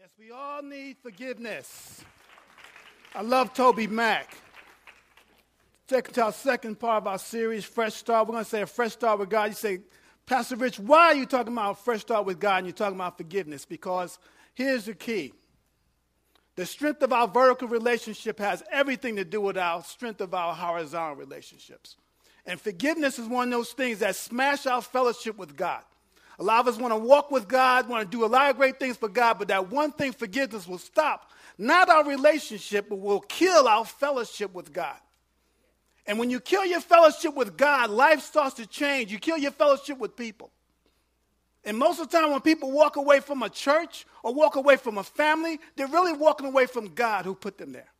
Yes, we all need forgiveness. I love Toby Mac. Taking to our second part of our series, Fresh Start. We're going to say a fresh start with God. You say, Pastor Rich, why are you talking about a fresh start with God and you're talking about forgiveness? Because here's the key the strength of our vertical relationship has everything to do with our strength of our horizontal relationships. And forgiveness is one of those things that smash our fellowship with God. A lot of us want to walk with God, want to do a lot of great things for God, but that one thing, forgiveness, will stop not our relationship, but will kill our fellowship with God. And when you kill your fellowship with God, life starts to change. You kill your fellowship with people. And most of the time, when people walk away from a church or walk away from a family, they're really walking away from God who put them there.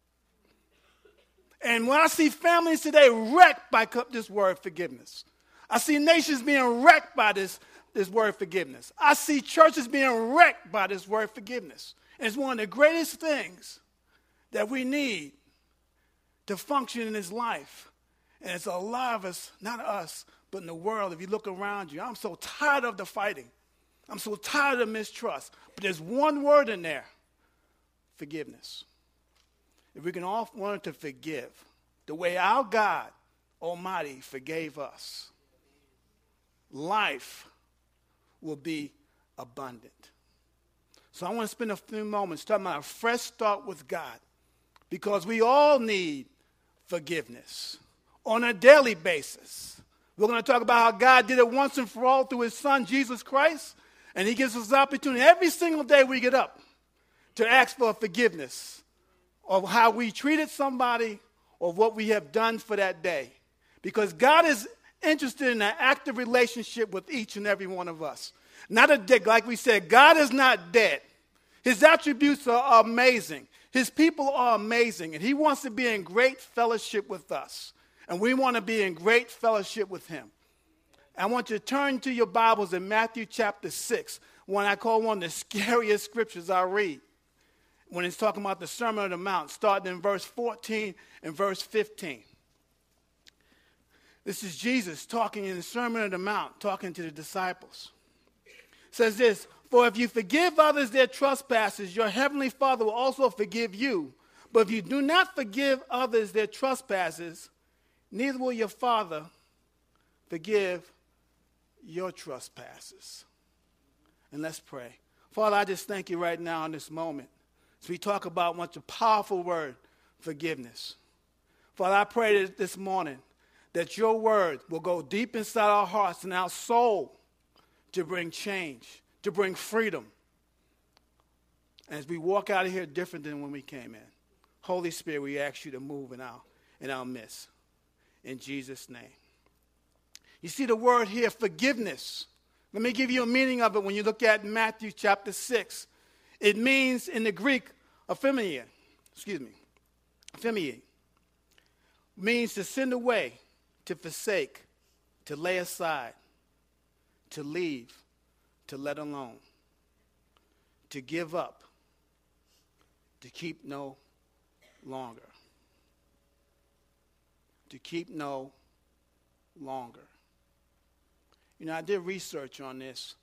And when I see families today wrecked by this word forgiveness, I see nations being wrecked by this this word forgiveness. I see churches being wrecked by this word forgiveness. And it's one of the greatest things that we need to function in this life. And it's a lot of us, not us, but in the world, if you look around you, I'm so tired of the fighting. I'm so tired of mistrust. But there's one word in there forgiveness. If we can all learn to forgive the way our God Almighty forgave us, life will be abundant. So I want to spend a few moments talking about a fresh start with God because we all need forgiveness on a daily basis. We're going to talk about how God did it once and for all through his son, Jesus Christ, and he gives us the opportunity every single day we get up to ask for forgiveness of how we treated somebody or what we have done for that day. Because God is interested in an active relationship with each and every one of us. Not a dead, like we said, God is not dead. His attributes are amazing. His people are amazing, and He wants to be in great fellowship with us. And we want to be in great fellowship with Him. I want you to turn to your Bibles in Matthew chapter 6, one I call one of the scariest scriptures I read. When it's talking about the Sermon on the Mount, starting in verse 14 and verse 15. This is Jesus talking in the Sermon on the Mount, talking to the disciples. It says this For if you forgive others their trespasses, your heavenly Father will also forgive you. But if you do not forgive others their trespasses, neither will your Father forgive your trespasses. And let's pray. Father, I just thank you right now in this moment. As we talk about much a powerful word, forgiveness. Father, I pray that this morning that your word will go deep inside our hearts and our soul to bring change, to bring freedom. As we walk out of here different than when we came in. Holy Spirit, we ask you to move in our, in our midst. In Jesus' name. You see the word here, forgiveness. Let me give you a meaning of it when you look at Matthew chapter 6. It means in the Greek, ephemia, excuse me, ephemia, means to send away, to forsake, to lay aside, to leave, to let alone, to give up, to keep no longer. To keep no longer. You know, I did research on this,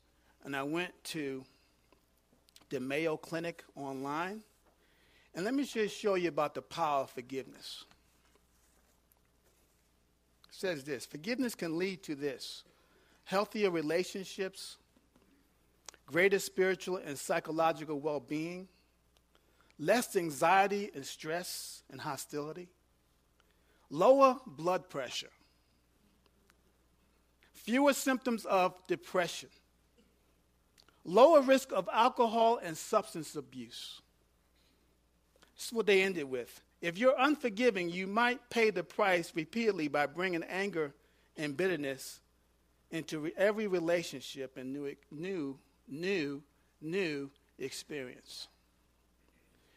and I went to the Mayo Clinic online. And let me just show you about the power of forgiveness says this forgiveness can lead to this healthier relationships, greater spiritual and psychological well being, less anxiety and stress and hostility, lower blood pressure, fewer symptoms of depression, lower risk of alcohol and substance abuse. This is what they ended with. If you're unforgiving, you might pay the price repeatedly by bringing anger and bitterness into every relationship and new, new, new, new experience.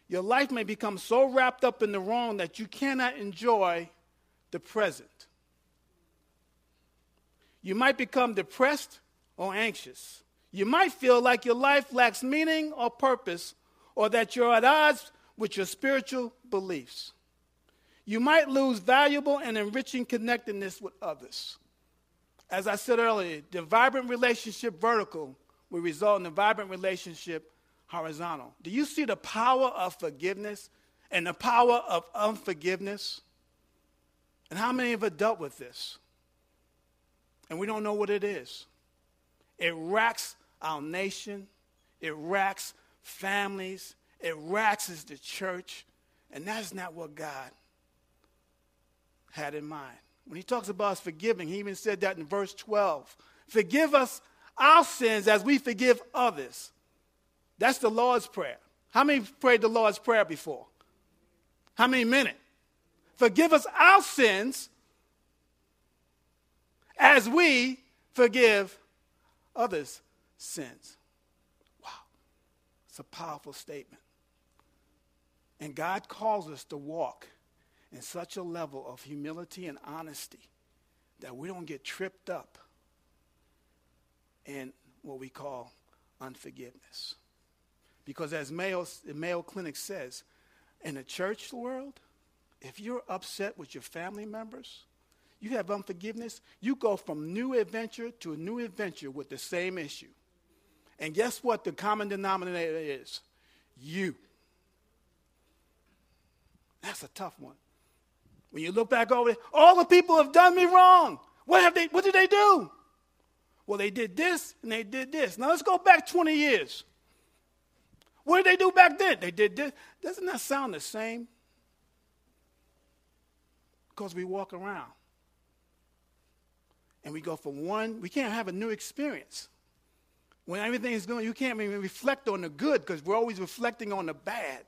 Your life may become so wrapped up in the wrong that you cannot enjoy the present. You might become depressed or anxious. You might feel like your life lacks meaning or purpose, or that you're at odds with your spiritual beliefs. You might lose valuable and enriching connectedness with others. As I said earlier, the vibrant relationship vertical will result in a vibrant relationship horizontal. Do you see the power of forgiveness and the power of unforgiveness? And how many of us dealt with this? And we don't know what it is. It racks our nation, it racks families, it racks the church, and that's not what God had in mind. When he talks about us forgiving, he even said that in verse 12. Forgive us our sins as we forgive others. That's the Lord's Prayer. How many prayed the Lord's Prayer before? How many minutes? Forgive us our sins as we forgive others' sins. Wow. It's a powerful statement. And God calls us to walk in such a level of humility and honesty that we don't get tripped up in what we call unforgiveness. Because as Mayo, the Mayo Clinic says, in the church world, if you're upset with your family members, you have unforgiveness, you go from new adventure to a new adventure with the same issue. And guess what the common denominator is? You. That's a tough one. When you look back over it, all the people have done me wrong. What have they what did they do? Well, they did this and they did this. Now let's go back 20 years. What did they do back then? They did this. Doesn't that sound the same? because we walk around and we go from one, we can't have a new experience. When everything is going, you can't even reflect on the good because we're always reflecting on the bad.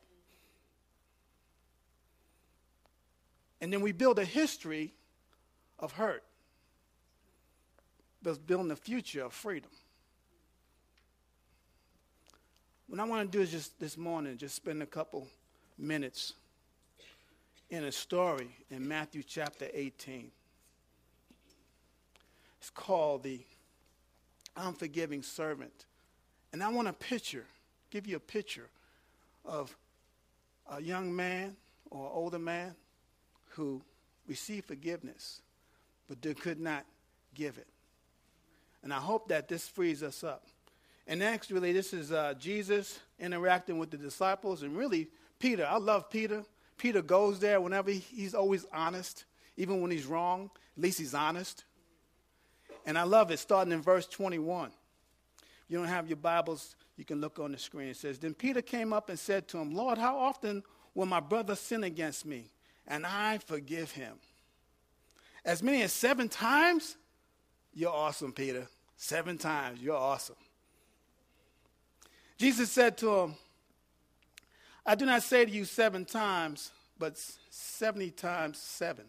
And then we build a history of hurt, building a future of freedom. What I want to do is just this morning, just spend a couple minutes in a story in Matthew chapter 18. It's called The Unforgiving Servant. And I want a picture, give you a picture of a young man or older man who received forgiveness but they could not give it. And I hope that this frees us up. And actually, this is uh, Jesus interacting with the disciples, and really, Peter. I love Peter. Peter goes there whenever he's always honest, even when he's wrong, at least he's honest. And I love it, starting in verse 21. You don't have your Bibles, you can look on the screen. It says, Then Peter came up and said to him, Lord, how often will my brother sin against me, and I forgive him? As many as seven times? You're awesome, Peter. Seven times. You're awesome. Jesus said to him, I do not say to you seven times, but 70 times seven.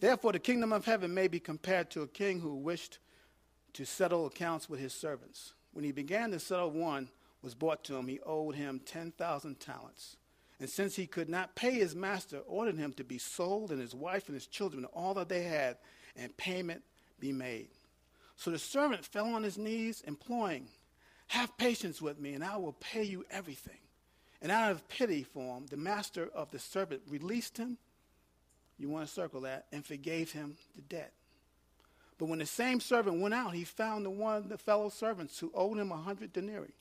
Therefore, the kingdom of heaven may be compared to a king who wished to settle accounts with his servants. When he began to settle one was brought to him, he owed him 10,000 talents. And since he could not pay his master, ordered him to be sold and his wife and his children, and all that they had, and payment be made. So the servant fell on his knees, imploring, have patience with me, and I will pay you everything. And out of pity for him, the master of the servant released him. You want to circle that, and forgave him the debt. But when the same servant went out, he found the one the fellow servants who owed him a hundred denarii.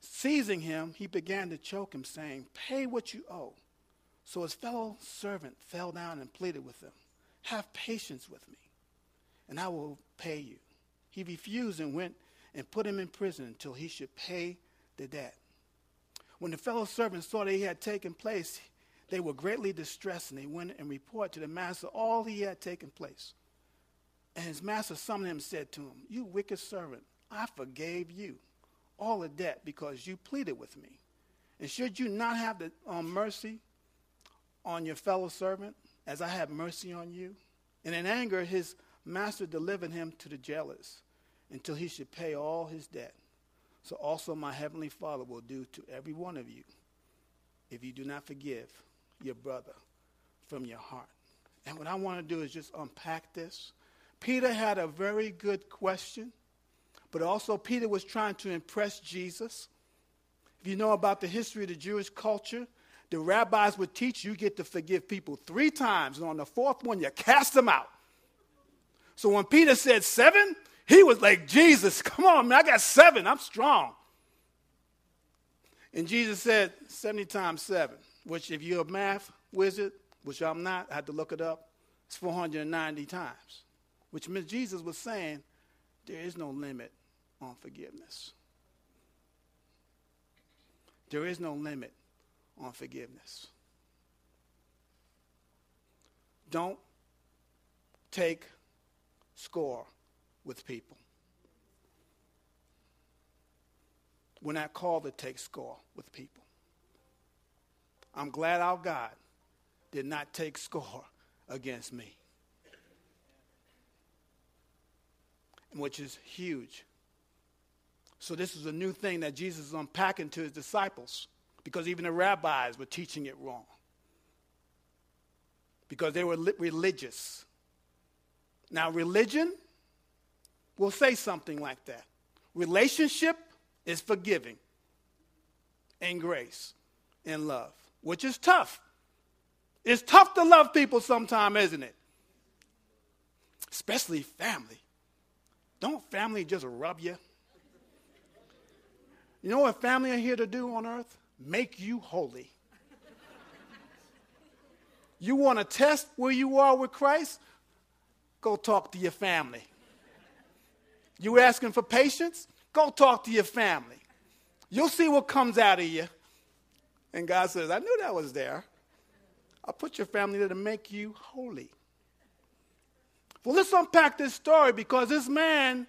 Seizing him, he began to choke him, saying, Pay what you owe. So his fellow servant fell down and pleaded with him, Have patience with me, and I will pay you. He refused and went and put him in prison until he should pay the debt. When the fellow servants saw that he had taken place, they were greatly distressed, and they went and reported to the master all he had taken place. And his master summoned him and said to him, You wicked servant, I forgave you all the debt because you pleaded with me. And should you not have the um, mercy on your fellow servant as I have mercy on you? And in anger, his master delivered him to the jailers until he should pay all his debt. So also my heavenly Father will do to every one of you if you do not forgive your brother from your heart. And what I want to do is just unpack this. Peter had a very good question, but also Peter was trying to impress Jesus. If you know about the history of the Jewish culture, the rabbis would teach you get to forgive people three times, and on the fourth one, you cast them out. So when Peter said seven, He was like, Jesus, come on, man, I got seven. I'm strong. And Jesus said 70 times 7, which, if you're a math wizard, which I'm not, I had to look it up, it's 490 times. Which means Jesus was saying there is no limit on forgiveness. There is no limit on forgiveness. Don't take score with people. We're not called to take score with people. I'm glad our God did not take score against me, which is huge. So, this is a new thing that Jesus is unpacking to his disciples because even the rabbis were teaching it wrong because they were religious. Now, religion will say something like that. Relationship is forgiving and grace and love, which is tough. It's tough to love people sometimes, isn't it? Especially family. Don't family just rub you? You know what family are here to do on earth? Make you holy. You want to test where you are with Christ? Go talk to your family. You asking for patience? Go talk to your family. You'll see what comes out of you. And God says, I knew that was there. I put your family there to make you holy. Well, let's unpack this story because this man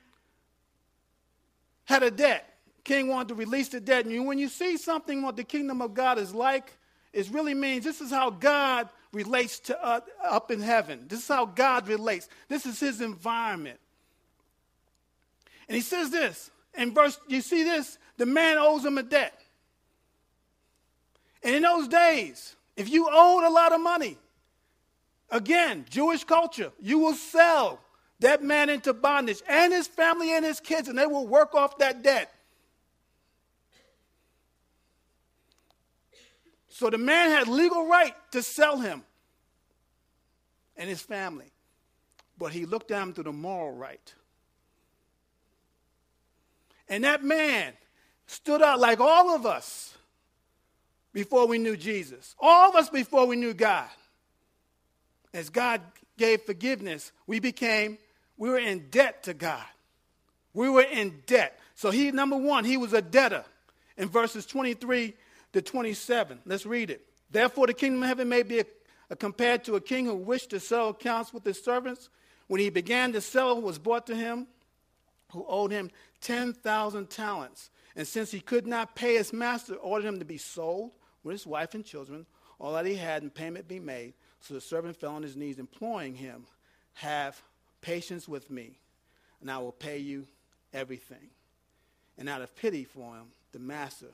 had a debt. King wanted to release the debt. And when you see something what the kingdom of God is like, it really means this is how God relates to us up in heaven. This is how God relates. This is his environment. And he says this in verse, you see this? The man owes him a debt. And in those days, if you owed a lot of money, again, Jewish culture, you will sell that man into bondage and his family and his kids, and they will work off that debt. So the man had legal right to sell him and his family. But he looked down to the moral right. And that man stood out like all of us before we knew Jesus, all of us before we knew God. As God gave forgiveness, we became, we were in debt to God. We were in debt. So he, number one, he was a debtor in verses 23 to 27. Let's read it. Therefore, the kingdom of heaven may be a, a compared to a king who wished to settle accounts with his servants. When he began to sell, was brought to him who owed him 10,000 talents. And since he could not pay his master, ordered him to be sold with his wife and children, all that he had, and payment be made. So the servant fell on his knees, imploring him, Have patience with me, and I will pay you everything. And out of pity for him, the master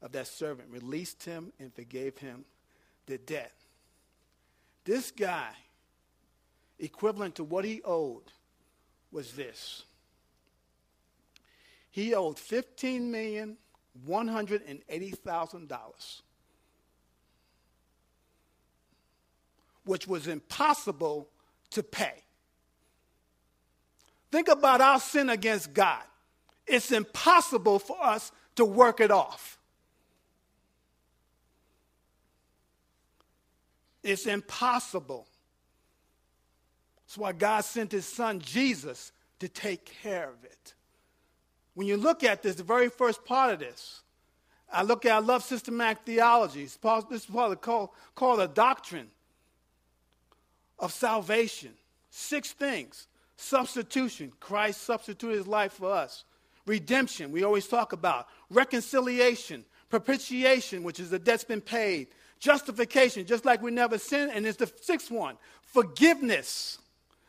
of that servant released him and forgave him the debt. This guy, equivalent to what he owed, was this he owed $15,180,000, which was impossible to pay. Think about our sin against God. It's impossible for us to work it off. It's impossible. That's why God sent his son Jesus to take care of it. When you look at this, the very first part of this, I look at, I love systematic theology. This is probably called, called a doctrine of salvation. Six things substitution, Christ substituted his life for us. Redemption, we always talk about. Reconciliation, propitiation, which is the debt's been paid. Justification, just like we never sinned. And it's the sixth one forgiveness.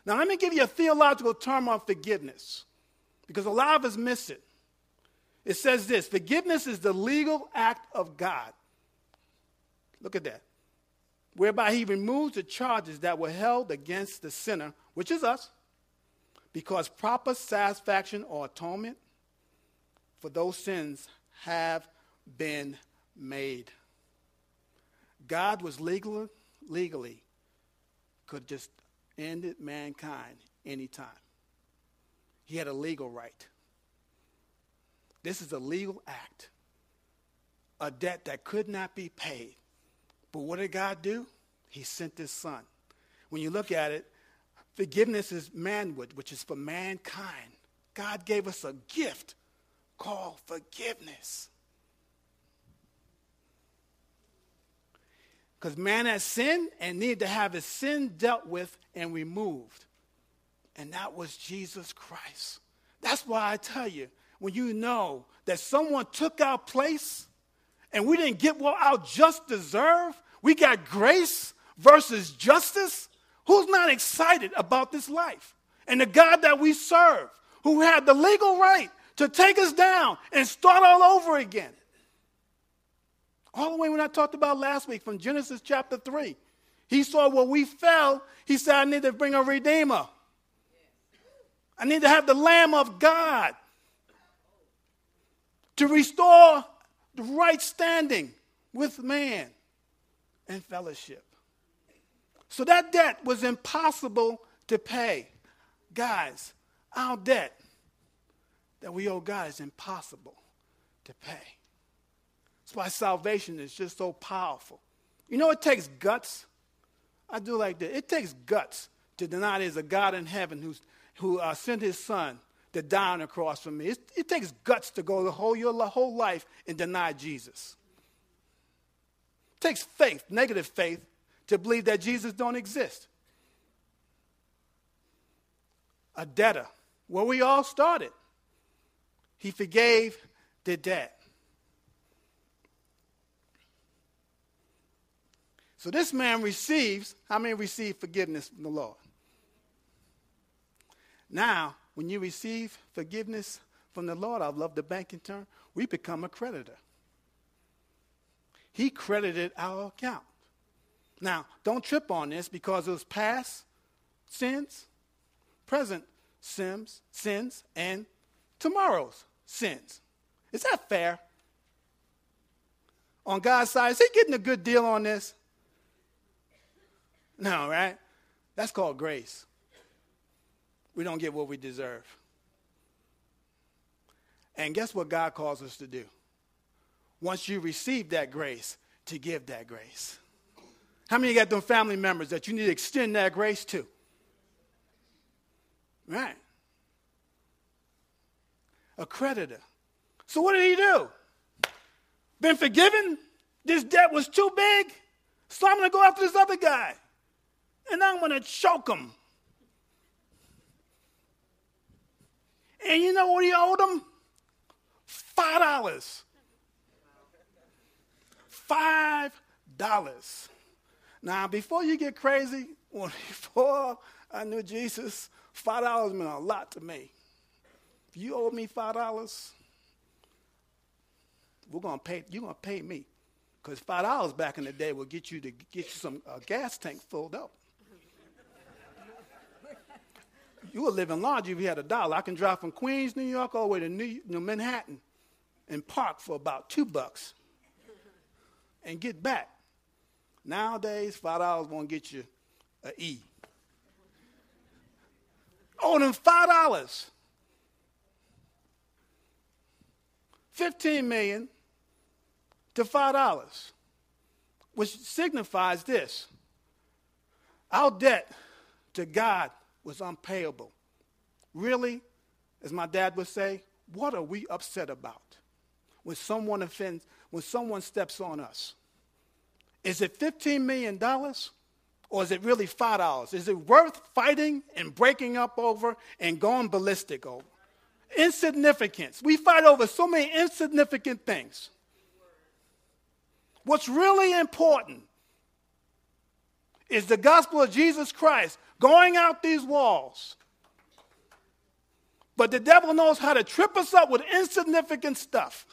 Now, let me give you a theological term on forgiveness because a lot of us miss it. It says this forgiveness is the legal act of God. Look at that. Whereby he removes the charges that were held against the sinner, which is us, because proper satisfaction or atonement for those sins have been made. God was legally, legally could just end mankind anytime. he had a legal right. This is a legal act, a debt that could not be paid. But what did God do? He sent his son. When you look at it, forgiveness is manward, which is for mankind. God gave us a gift called forgiveness. Because man has sinned and needed to have his sin dealt with and removed. And that was Jesus Christ. That's why I tell you, when you know that someone took our place and we didn't get what our just deserve, we got grace versus justice. Who's not excited about this life? And the God that we serve, who had the legal right to take us down and start all over again. All the way when I talked about last week from Genesis chapter 3. He saw where we fell. He said, I need to bring a redeemer. I need to have the Lamb of God to restore the right standing with man and fellowship. So that debt was impossible to pay. Guys, our debt that we owe God is impossible to pay. That's why salvation is just so powerful. You know, it takes guts. I do like that. It takes guts to deny there's a God in heaven who's, who uh, sent his son to die on the cross for me. It, it takes guts to go the whole, your whole life and deny Jesus. It takes faith, negative faith, to believe that Jesus don't exist. A debtor, where we all started. He forgave the debt. So this man receives, how many receive forgiveness from the Lord? Now, when you receive forgiveness from the Lord, I love the banking term, we become a creditor. He credited our account. Now, don't trip on this because it was past sins, present sins, sins, and tomorrow's sins. Is that fair? On God's side, is he getting a good deal on this? No, right? That's called grace we don't get what we deserve. And guess what God calls us to do? Once you receive that grace, to give that grace. How many got them family members that you need to extend that grace to? Right. A creditor. So what did he do? Been forgiven? This debt was too big? So I'm going to go after this other guy. And I'm going to choke him. And you know what he owed them? Five dollars. Five dollars. Now, before you get crazy, when before I knew Jesus, five dollars meant a lot to me. If you owe me five dollars, we're gonna pay. You're gonna pay me, because five dollars back in the day will get you to get you some uh, gas tank filled up. You would live in large if you had a dollar. I can drive from Queens, New York, all the way to New, New Manhattan and park for about two bucks and get back. Nowadays, five dollars won't get you a E. Oh, them five dollars. Fifteen million to five dollars, which signifies this: our debt to God was unpayable. Really, as my dad would say, what are we upset about when someone offends, when someone steps on us? Is it $15 million or is it really $5? Is it worth fighting and breaking up over and going ballistic over? Insignificance. We fight over so many insignificant things. What's really important is the gospel of Jesus Christ going out these walls. But the devil knows how to trip us up with insignificant stuff.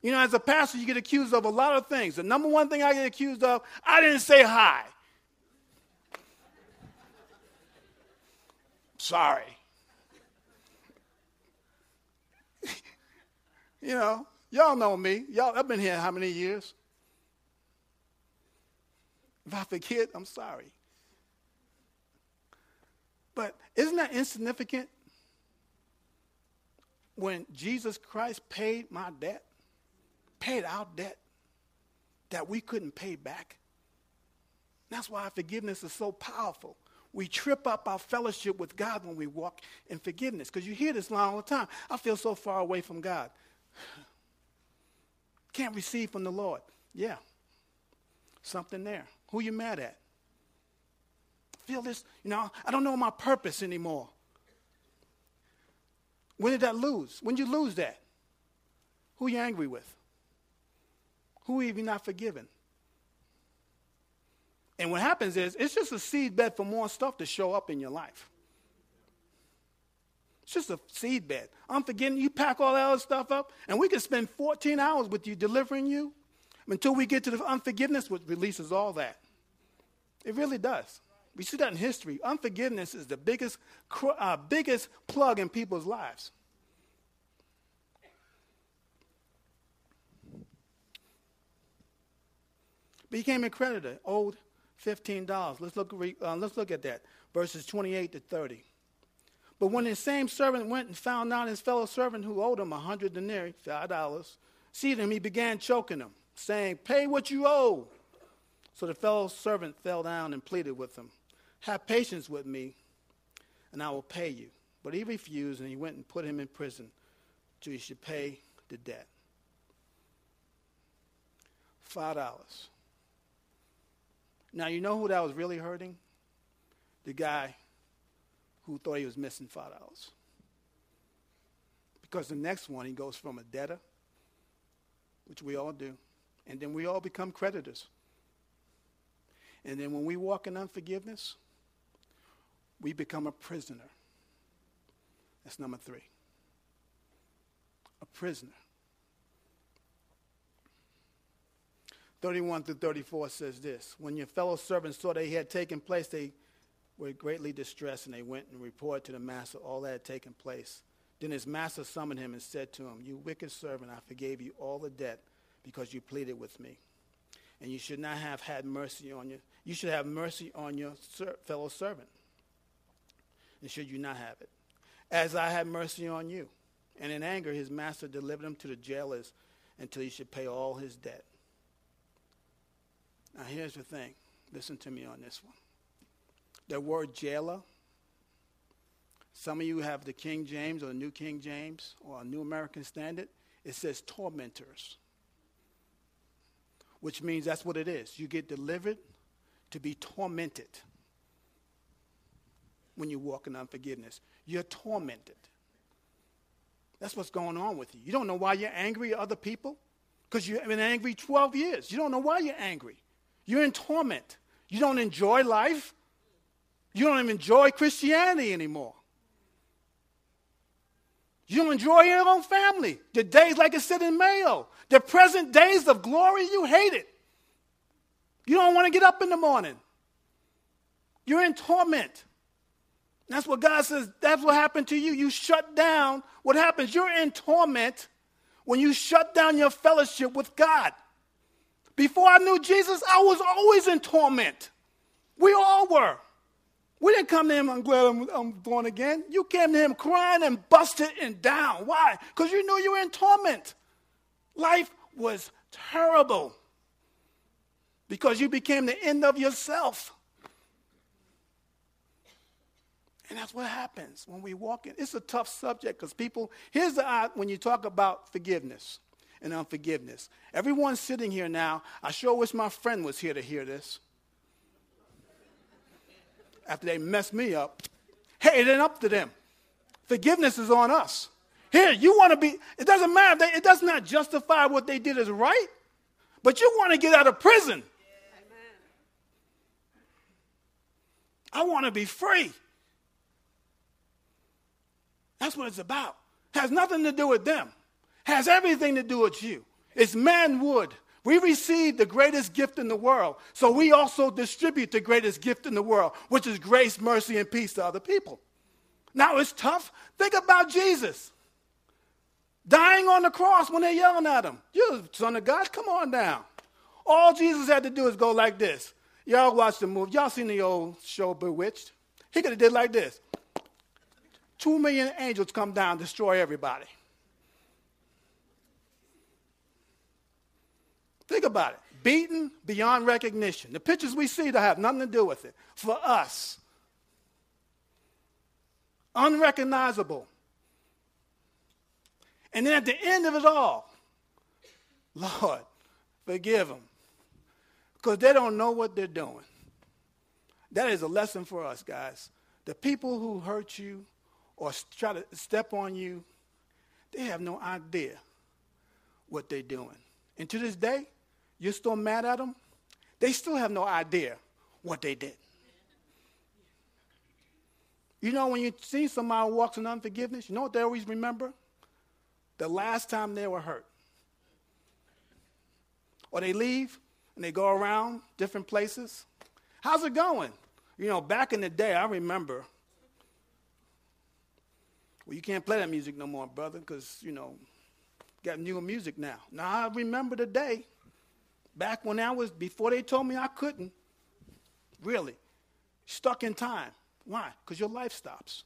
You know, as a pastor, you get accused of a lot of things. The number one thing I get accused of, I didn't say hi. Sorry. you know, y'all know me. Y'all, I've been here how many years? If I forget, I'm sorry. But isn't that insignificant when Jesus Christ paid my debt, paid our debt that we couldn't pay back? That's why forgiveness is so powerful. We trip up our fellowship with God when we walk in forgiveness. Because you hear this line all the time. I feel so far away from God. Can't receive from the Lord. Yeah. Something there. Who you mad at? Feel this, you know, I don't know my purpose anymore. When did that lose? When did you lose that? Who you angry with? Who have you not forgiven? And what happens is it's just a seed bed for more stuff to show up in your life. It's just a seed bed. I'm forgetting you pack all that other stuff up, and we can spend 14 hours with you delivering you until we get to the unforgiveness, which releases all that. It really does. We see that in history. Unforgiveness is the biggest, uh, biggest plug in people's lives. Became a creditor, owed $15. Let's look, uh, let's look at that. Verses 28 to 30. But when the same servant went and found out his fellow servant who owed him a hundred denarii, $5, seized him, he began choking him, saying, Pay what you owe. So the fellow servant fell down and pleaded with him, Have patience with me, and I will pay you. But he refused, and he went and put him in prison till he should pay the debt. $5. Now, you know who that was really hurting? The guy who thought he was missing $5. Because the next one, he goes from a debtor, which we all do, and then we all become creditors. And then when we walk in unforgiveness, we become a prisoner. That's number three. A prisoner. 31 through 34 says this When your fellow servants saw that he had taken place, they were greatly distressed, and they went and reported to the master all that had taken place. Then his master summoned him and said to him, You wicked servant, I forgave you all the debt because you pleaded with me. And you should not have had mercy on you. You should have mercy on your ser- fellow servant. And should you not have it? As I had mercy on you. And in anger, his master delivered him to the jailers until he should pay all his debt. Now, here's the thing. Listen to me on this one. The word jailer, some of you have the King James or the New King James or a New American Standard. It says tormentors, which means that's what it is. You get delivered to be tormented when you walk in unforgiveness. You're tormented. That's what's going on with you. You don't know why you're angry at other people because you've been angry 12 years. You don't know why you're angry. You're in torment. You don't enjoy life. You don't even enjoy Christianity anymore. You don't enjoy your own family. The days, like I said in Mayo, the present days of glory, you hate it. You don't want to get up in the morning. You're in torment. That's what God says, that's what happened to you. You shut down. What happens? You're in torment when you shut down your fellowship with God. Before I knew Jesus, I was always in torment. We all were. We didn't come to him, I'm glad I'm, I'm born again. You came to him crying and busted and down. Why? Because you knew you were in torment. Life was terrible because you became the end of yourself. And that's what happens when we walk in. It's a tough subject because people, here's the when you talk about forgiveness and unforgiveness. Everyone sitting here now, I sure wish my friend was here to hear this. After they messed me up, hey, it ain't up to them. Forgiveness is on us. Here, you want to be, it doesn't matter, it does not justify what they did as right, but you want to get out of prison. I want to be free. That's what it's about. Has nothing to do with them has everything to do with you. It's manward. We receive the greatest gift in the world, so we also distribute the greatest gift in the world, which is grace, mercy, and peace to other people. Now it's tough. Think about Jesus dying on the cross when they're yelling at him. The son of God, come on down. All Jesus had to do is go like this. Y'all watch the movie. Y'all seen the old show Bewitched? He could have did like this. Two million angels come down, destroy everybody. Think about it. Beaten beyond recognition. The pictures we see that have nothing to do with it. For us. Unrecognizable. And then at the end of it all, Lord, forgive them. Because they don't know what they're doing. That is a lesson for us, guys. The people who hurt you or try to step on you, they have no idea what they're doing. And to this day, you're still mad at them, they still have no idea what they did. You know, when you see somebody walks in unforgiveness, you know what they always remember? The last time they were hurt. Or they leave and they go around different places. How's it going? You know, back in the day, I remember. Well, you can't play that music no more, brother, because, you know, got newer music now. Now, I remember the day back when I was, before they told me I couldn't, really, stuck in time. Why? Because your life stops.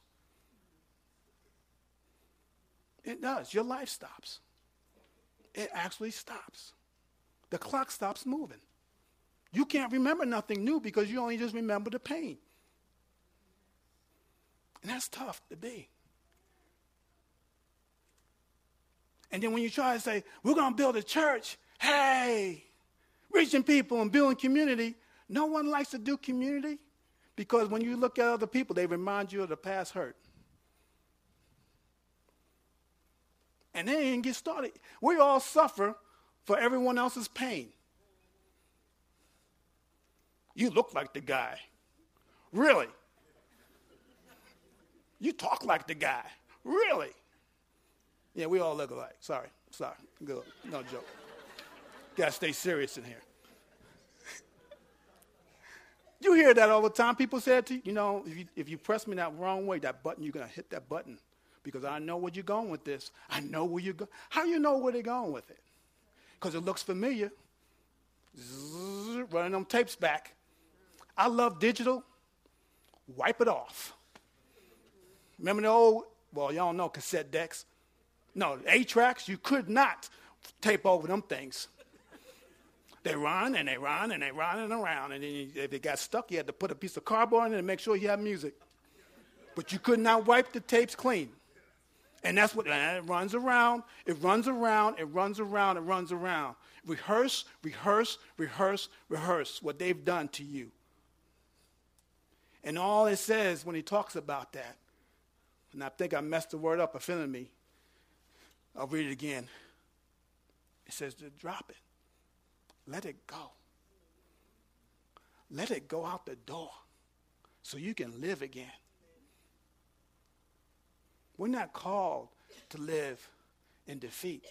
It does. Your life stops. It actually stops. The clock stops moving. You can't remember nothing new because you only just remember the pain. And that's tough to be. And then when you try to say, we're going to build a church, hey, reaching people and building community. No one likes to do community because when you look at other people, they remind you of the past hurt. And then you get started. We all suffer for everyone else's pain. You look like the guy. Really? You talk like the guy. Really? Yeah, we all look alike. Sorry. Sorry. Good. No joke. Gotta stay serious in here. you hear that all the time. People say to you, you know, if you, if you press me that wrong way, that button, you're gonna hit that button because I know where you're going with this. I know where you're going. How do you know where they're going with it? Because it looks familiar. Zzz, running them tapes back. I love digital. Wipe it off. Remember the old, well, y'all know cassette decks? No, eight tracks, you could not tape over them things. They run and they run and they run and around. And then you, if it got stuck, you had to put a piece of cardboard in it and make sure you had music. But you could not wipe the tapes clean. And that's what and it runs around, it runs around, it runs around, it runs around. Rehearse, rehearse, rehearse, rehearse what they've done to you. And all it says when he talks about that, and I think I messed the word up offending me. I'll read it again. It says to drop it. Let it go. Let it go out the door so you can live again. We're not called to live in defeat.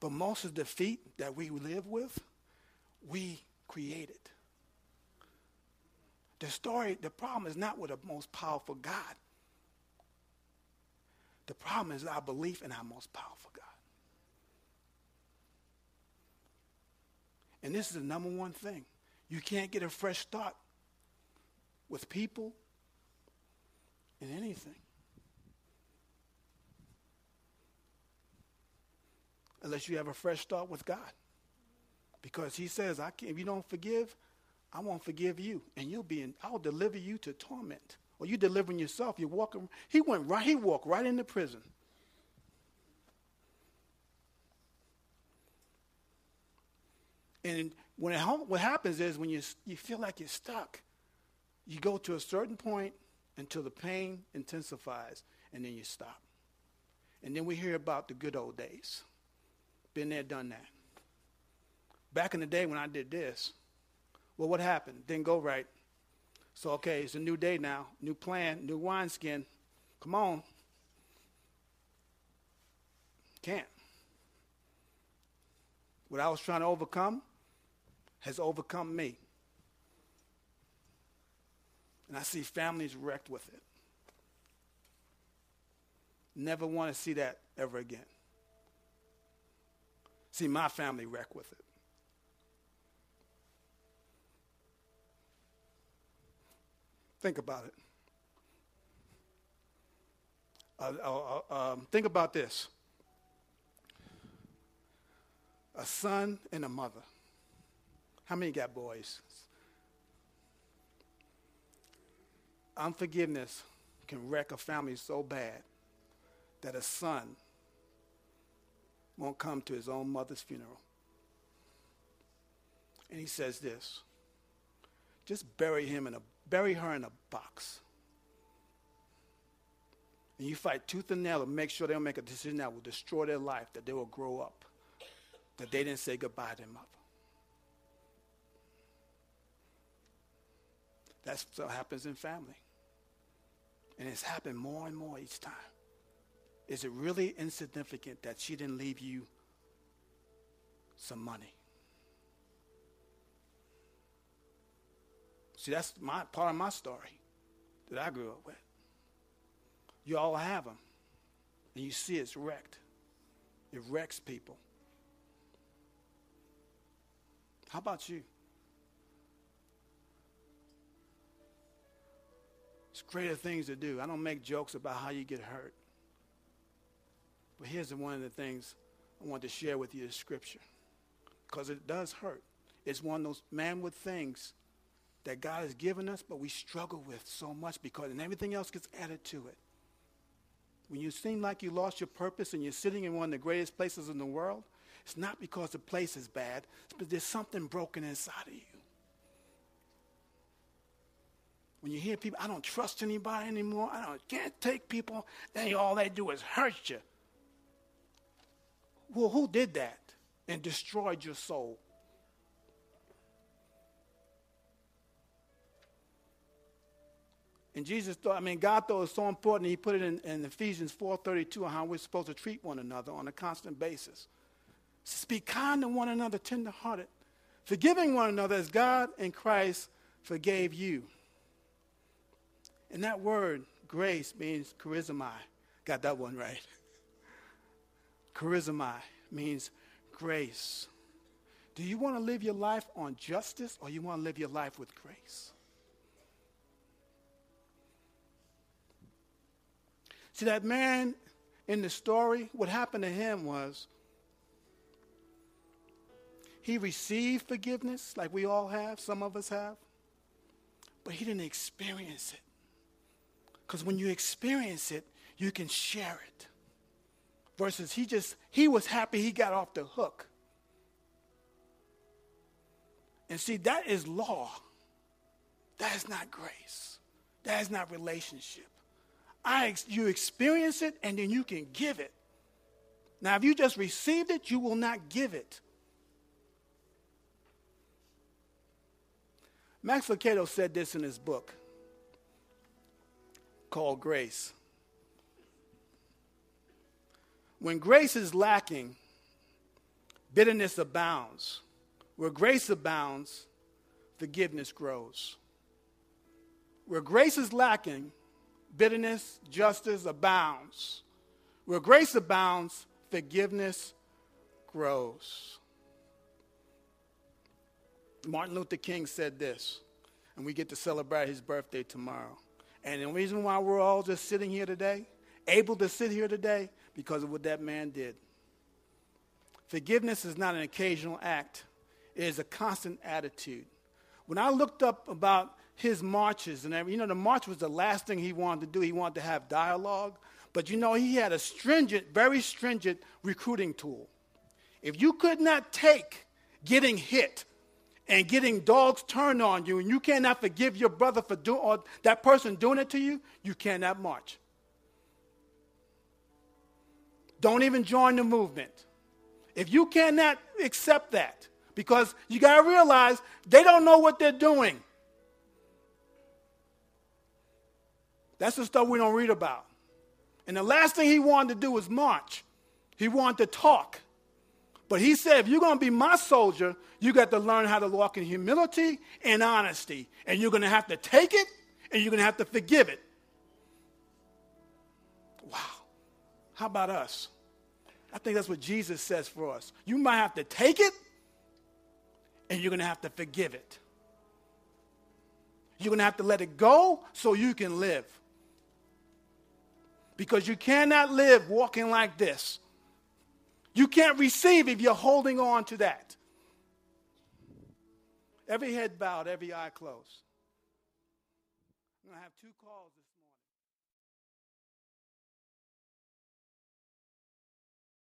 But most of the defeat that we live with, we created. The story, the problem is not with the most powerful God. The problem is our belief in our most powerful God. And this is the number one thing. You can't get a fresh start with people in anything. Unless you have a fresh start with God. Because he says, I can't, if you don't forgive, I won't forgive you. And you'll be in, I'll deliver you to torment. Or you delivering yourself. You're walking. He went right, he walked right into prison. And when it, what happens is when you, you feel like you're stuck, you go to a certain point until the pain intensifies, and then you stop. And then we hear about the good old days. Been there, done that. Back in the day when I did this, well, what happened? Didn't go right. So, okay, it's a new day now, new plan, new wineskin. Come on. Can't. What I was trying to overcome has overcome me. And I see families wrecked with it. Never want to see that ever again. See my family wrecked with it. Think about it. Uh, uh, uh, um, think about this a son and a mother. How many got boys? Unforgiveness can wreck a family so bad that a son won't come to his own mother's funeral. And he says this just bury him in a bury her in a box. And you fight tooth and nail to make sure they don't make a decision that will destroy their life, that they will grow up, that they didn't say goodbye to their mother. That's what happens in family. And it's happened more and more each time. Is it really insignificant that she didn't leave you some money? See, that's my part of my story that I grew up with. You all have them, and you see it's wrecked. It wrecks people. How about you? Greater things to do. I don't make jokes about how you get hurt. But here's one of the things I want to share with you is scripture. Because it does hurt. It's one of those manward things that God has given us, but we struggle with so much because and everything else gets added to it. When you seem like you lost your purpose and you're sitting in one of the greatest places in the world, it's not because the place is bad, but there's something broken inside of you. When you hear people, I don't trust anybody anymore, I don't, can't take people, They all they do is hurt you. Well, who did that and destroyed your soul? And Jesus thought, I mean, God thought it was so important, he put it in, in Ephesians 4.32 on how we're supposed to treat one another on a constant basis. Says, be kind to one another, tenderhearted, forgiving one another as God in Christ forgave you. And that word, grace, means charisma. Got that one right. Charisma means grace. Do you want to live your life on justice or you want to live your life with grace? See, that man in the story, what happened to him was he received forgiveness, like we all have, some of us have, but he didn't experience it. Because when you experience it, you can share it. Versus he just, he was happy he got off the hook. And see, that is law. That is not grace. That is not relationship. I, you experience it and then you can give it. Now, if you just received it, you will not give it. Max Lucado said this in his book called Grace. When grace is lacking, bitterness abounds. Where grace abounds, forgiveness grows. Where grace is lacking, bitterness, justice abounds. Where grace abounds, forgiveness grows. Martin Luther King said this, and we get to celebrate his birthday tomorrow. And the reason why we're all just sitting here today, able to sit here today, because of what that man did. Forgiveness is not an occasional act, it is a constant attitude. When I looked up about his marches and everything. You know, the march was the last thing he wanted to do. He wanted to have dialogue. But you know, he had a stringent, very stringent recruiting tool. If you could not take getting hit and getting dogs turned on you, and you cannot forgive your brother for doing or that person doing it to you, you cannot march. Don't even join the movement. If you cannot accept that, because you got to realize they don't know what they're doing. That's the stuff we don't read about. And the last thing he wanted to do was march. He wanted to talk. But he said, if you're going to be my soldier, you got to learn how to walk in humility and honesty. And you're going to have to take it and you're going to have to forgive it. Wow. How about us? I think that's what Jesus says for us. You might have to take it and you're going to have to forgive it. You're going to have to let it go so you can live. Because you cannot live walking like this. You can't receive if you're holding on to that. Every head bowed, every eye closed. To have two.